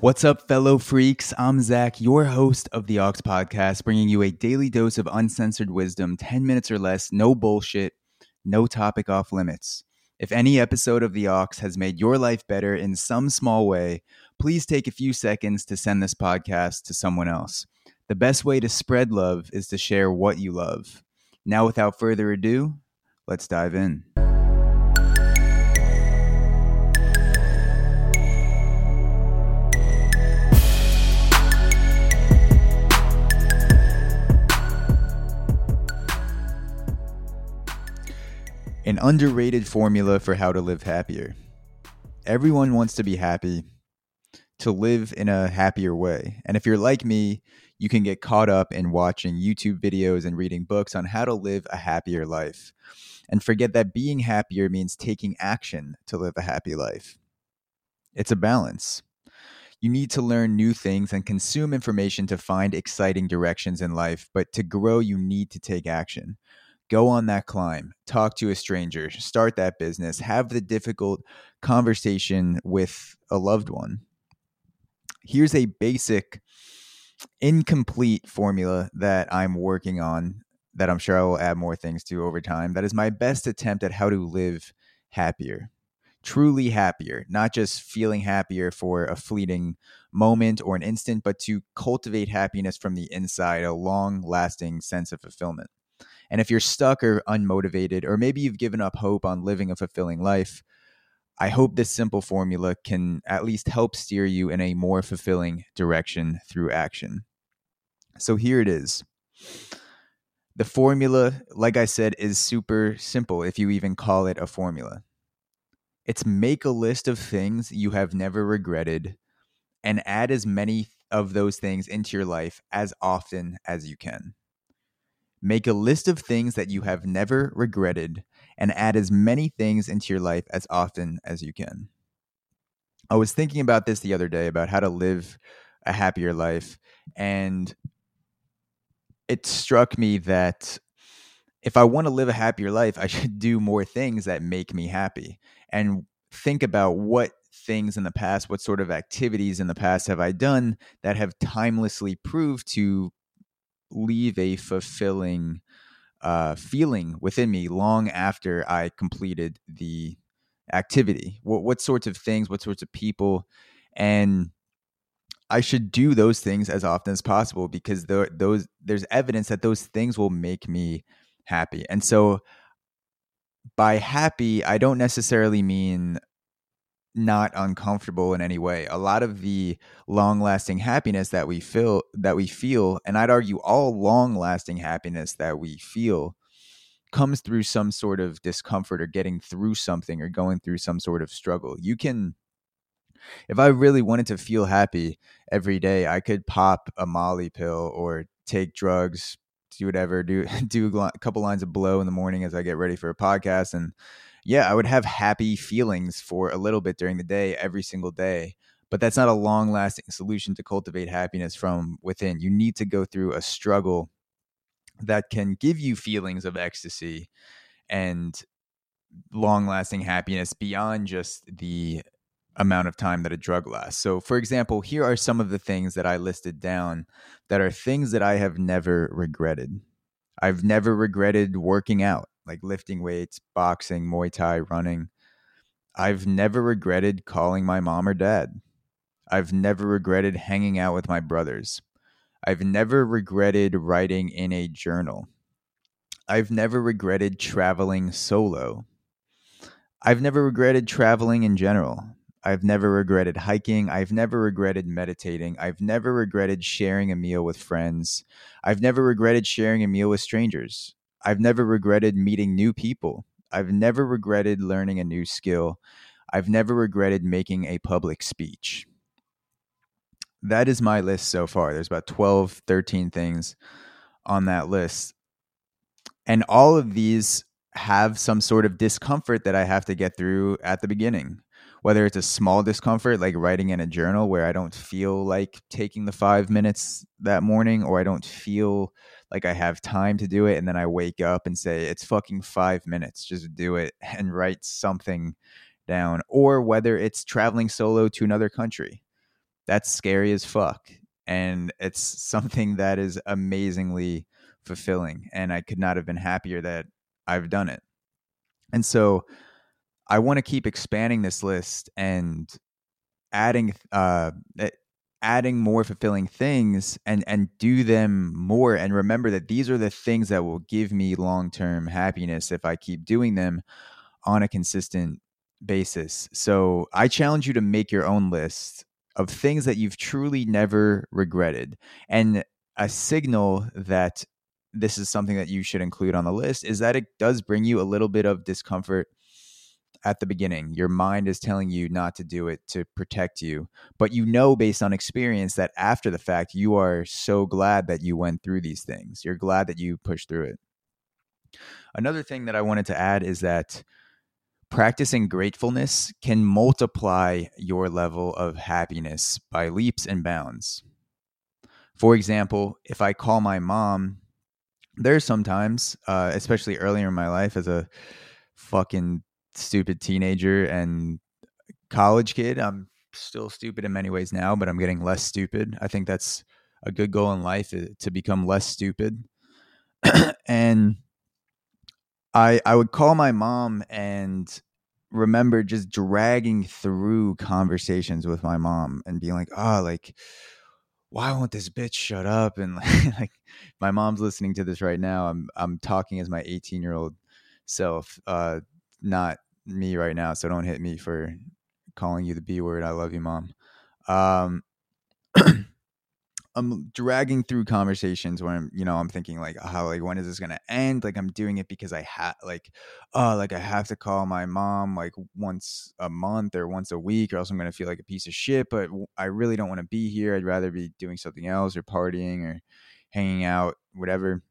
What's up, fellow freaks? I'm Zach, your host of the Aux Podcast, bringing you a daily dose of uncensored wisdom, 10 minutes or less, no bullshit, no topic off limits. If any episode of the Aux has made your life better in some small way, please take a few seconds to send this podcast to someone else. The best way to spread love is to share what you love. Now, without further ado, let's dive in. An underrated formula for how to live happier. Everyone wants to be happy, to live in a happier way. And if you're like me, you can get caught up in watching YouTube videos and reading books on how to live a happier life and forget that being happier means taking action to live a happy life. It's a balance. You need to learn new things and consume information to find exciting directions in life, but to grow, you need to take action. Go on that climb, talk to a stranger, start that business, have the difficult conversation with a loved one. Here's a basic, incomplete formula that I'm working on that I'm sure I will add more things to over time. That is my best attempt at how to live happier, truly happier, not just feeling happier for a fleeting moment or an instant, but to cultivate happiness from the inside, a long lasting sense of fulfillment. And if you're stuck or unmotivated, or maybe you've given up hope on living a fulfilling life, I hope this simple formula can at least help steer you in a more fulfilling direction through action. So here it is. The formula, like I said, is super simple if you even call it a formula. It's make a list of things you have never regretted and add as many of those things into your life as often as you can. Make a list of things that you have never regretted and add as many things into your life as often as you can. I was thinking about this the other day about how to live a happier life. And it struck me that if I want to live a happier life, I should do more things that make me happy and think about what things in the past, what sort of activities in the past have I done that have timelessly proved to leave a fulfilling uh, feeling within me long after I completed the activity. What, what sorts of things, what sorts of people, and I should do those things as often as possible because those there's evidence that those things will make me happy. And so by happy, I don't necessarily mean not uncomfortable in any way. A lot of the long-lasting happiness that we feel that we feel, and I'd argue all long-lasting happiness that we feel comes through some sort of discomfort or getting through something or going through some sort of struggle. You can if I really wanted to feel happy every day, I could pop a Molly pill or take drugs, do whatever, do do a couple lines of blow in the morning as I get ready for a podcast and yeah, I would have happy feelings for a little bit during the day, every single day. But that's not a long lasting solution to cultivate happiness from within. You need to go through a struggle that can give you feelings of ecstasy and long lasting happiness beyond just the amount of time that a drug lasts. So, for example, here are some of the things that I listed down that are things that I have never regretted. I've never regretted working out like lifting weights, boxing, Muay Thai, running. I've never regretted calling my mom or dad. I've never regretted hanging out with my brothers. I've never regretted writing in a journal. I've never regretted traveling solo. I've never regretted traveling in general. I've never regretted hiking. I've never regretted meditating. I've never regretted sharing a meal with friends. I've never regretted sharing a meal with strangers. I've never regretted meeting new people. I've never regretted learning a new skill. I've never regretted making a public speech. That is my list so far. There's about 12, 13 things on that list. And all of these have some sort of discomfort that I have to get through at the beginning. Whether it's a small discomfort, like writing in a journal where I don't feel like taking the five minutes that morning, or I don't feel like I have time to do it and then I wake up and say it's fucking 5 minutes just do it and write something down or whether it's traveling solo to another country That's scary as fuck. And it's something that is amazingly fulfilling. And I could not have been happier that I've done it. And so I want to keep expanding this list and adding uh adding more fulfilling things and and do them more and remember that these are the things that will give me long-term happiness if I keep doing them on a consistent basis. So I challenge you to make your own list of things that you've truly never regretted. And a signal that this is something that you should include on the list is that it does bring you a little bit of discomfort at the beginning. Your mind is telling you not to do it to protect you. But you know, based on experience, that after the fact, you are so glad that you went through these things. You're glad that you pushed through it. Another thing that I wanted to add is that practicing gratefulness can multiply your level of happiness by leaps and bounds. For example, if I call my mom, there's sometimes, uh, especially earlier in my life as a fucking stupid teenager and college kid, I'm still stupid in many ways now, but I'm getting less stupid. I think that's a good goal in life uh, to become less stupid. and I I would call my mom and remember just dragging through conversations with my mom and being like, oh, like, why won't this bitch shut up? And like, like my mom's listening to this right now. I'm I'm talking as my 18 year old self, uh, not me right now. So don't hit me for calling you the B word. I love you, mom. Um, I'm dragging through conversations where I'm, you know, I'm thinking like, how, like, when is this gonna end? Like, I'm doing it because I have, like, oh, like I have to call my mom like once a month or once a week, or else I'm gonna feel like a piece of shit. But I really don't want to be here. I'd rather be doing something else or partying or hanging out, whatever.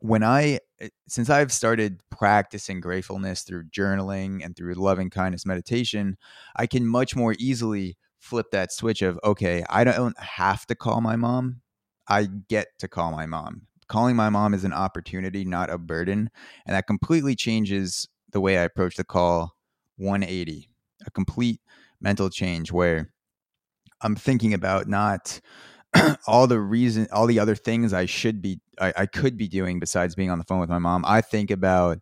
When I, Eh, since I've started practicing gratefulness through journaling and through loving kindness meditation, I can much more easily flip that switch of okay, I don't have to call my mom. I get to call my mom. Calling my mom is an opportunity, not a burden, and that completely changes the way I approach the call 180. A complete mental change where I'm thinking about not all the reason all the other things I should be I, I could be doing besides being on the phone with my mom. I think about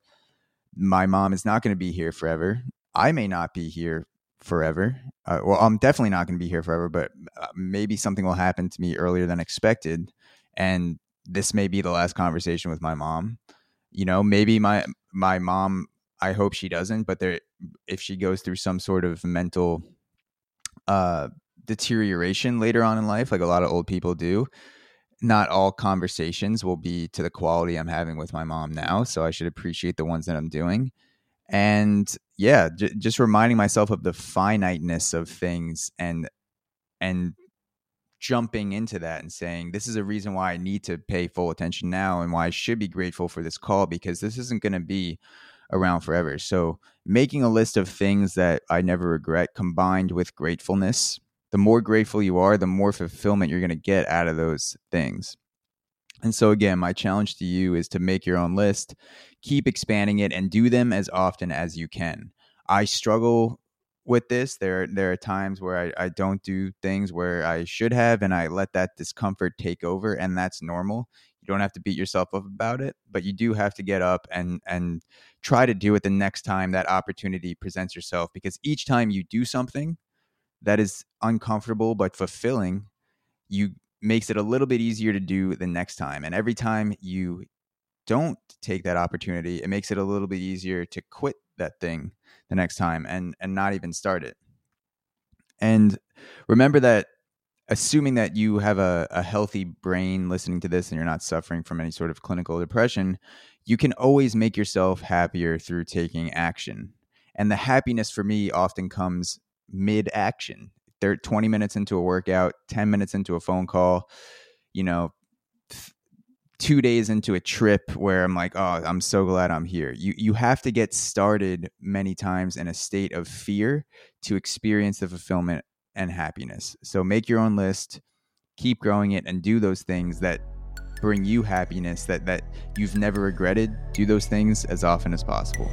my mom is not going to be here forever. I may not be here forever. Uh, well, I'm definitely not going to be here forever, but uh, maybe something will happen to me earlier than expected, and this may be the last conversation with my mom. You know, maybe my my mom. I hope she doesn't, but there, if she goes through some sort of mental uh, deterioration later on in life, like a lot of old people do, not all conversations will be to the quality I'm having with my mom now. So I should appreciate the ones that I'm doing and yeah j- just reminding myself of the finiteness of things and and jumping into that and saying this is a reason why i need to pay full attention now and why i should be grateful for this call because this isn't going to be around forever so making a list of things that i never regret combined with gratefulness the more grateful you are the more fulfillment you're going to get out of those things and so, again, my challenge to you is to make your own list, keep expanding it, and do them as often as you can. I struggle with this. There, there are times where I, I don't do things where I should have, and I let that discomfort take over, and that's normal. You don't have to beat yourself up about it, but you do have to get up and and try to do it the next time that opportunity presents yourself. Because each time you do something that is uncomfortable but fulfilling, you makes it a little bit easier to do the next time. And every time you don't take that opportunity, it makes it a little bit easier to quit that thing the next time and and not even start it. And remember that assuming that you have a, a healthy brain listening to this and you're not suffering from any sort of clinical depression, you can always make yourself happier through taking action. And the happiness for me often comes mid action they're 20 minutes into a workout, 10 minutes into a phone call, you know, two days into a trip where I'm like, oh, I'm so glad I'm here. You you have to get started many times in a state of fear to experience the fulfillment and happiness. So make your own list, keep growing it, and do those things that bring you happiness that that you've never regretted. Do those things as often as possible.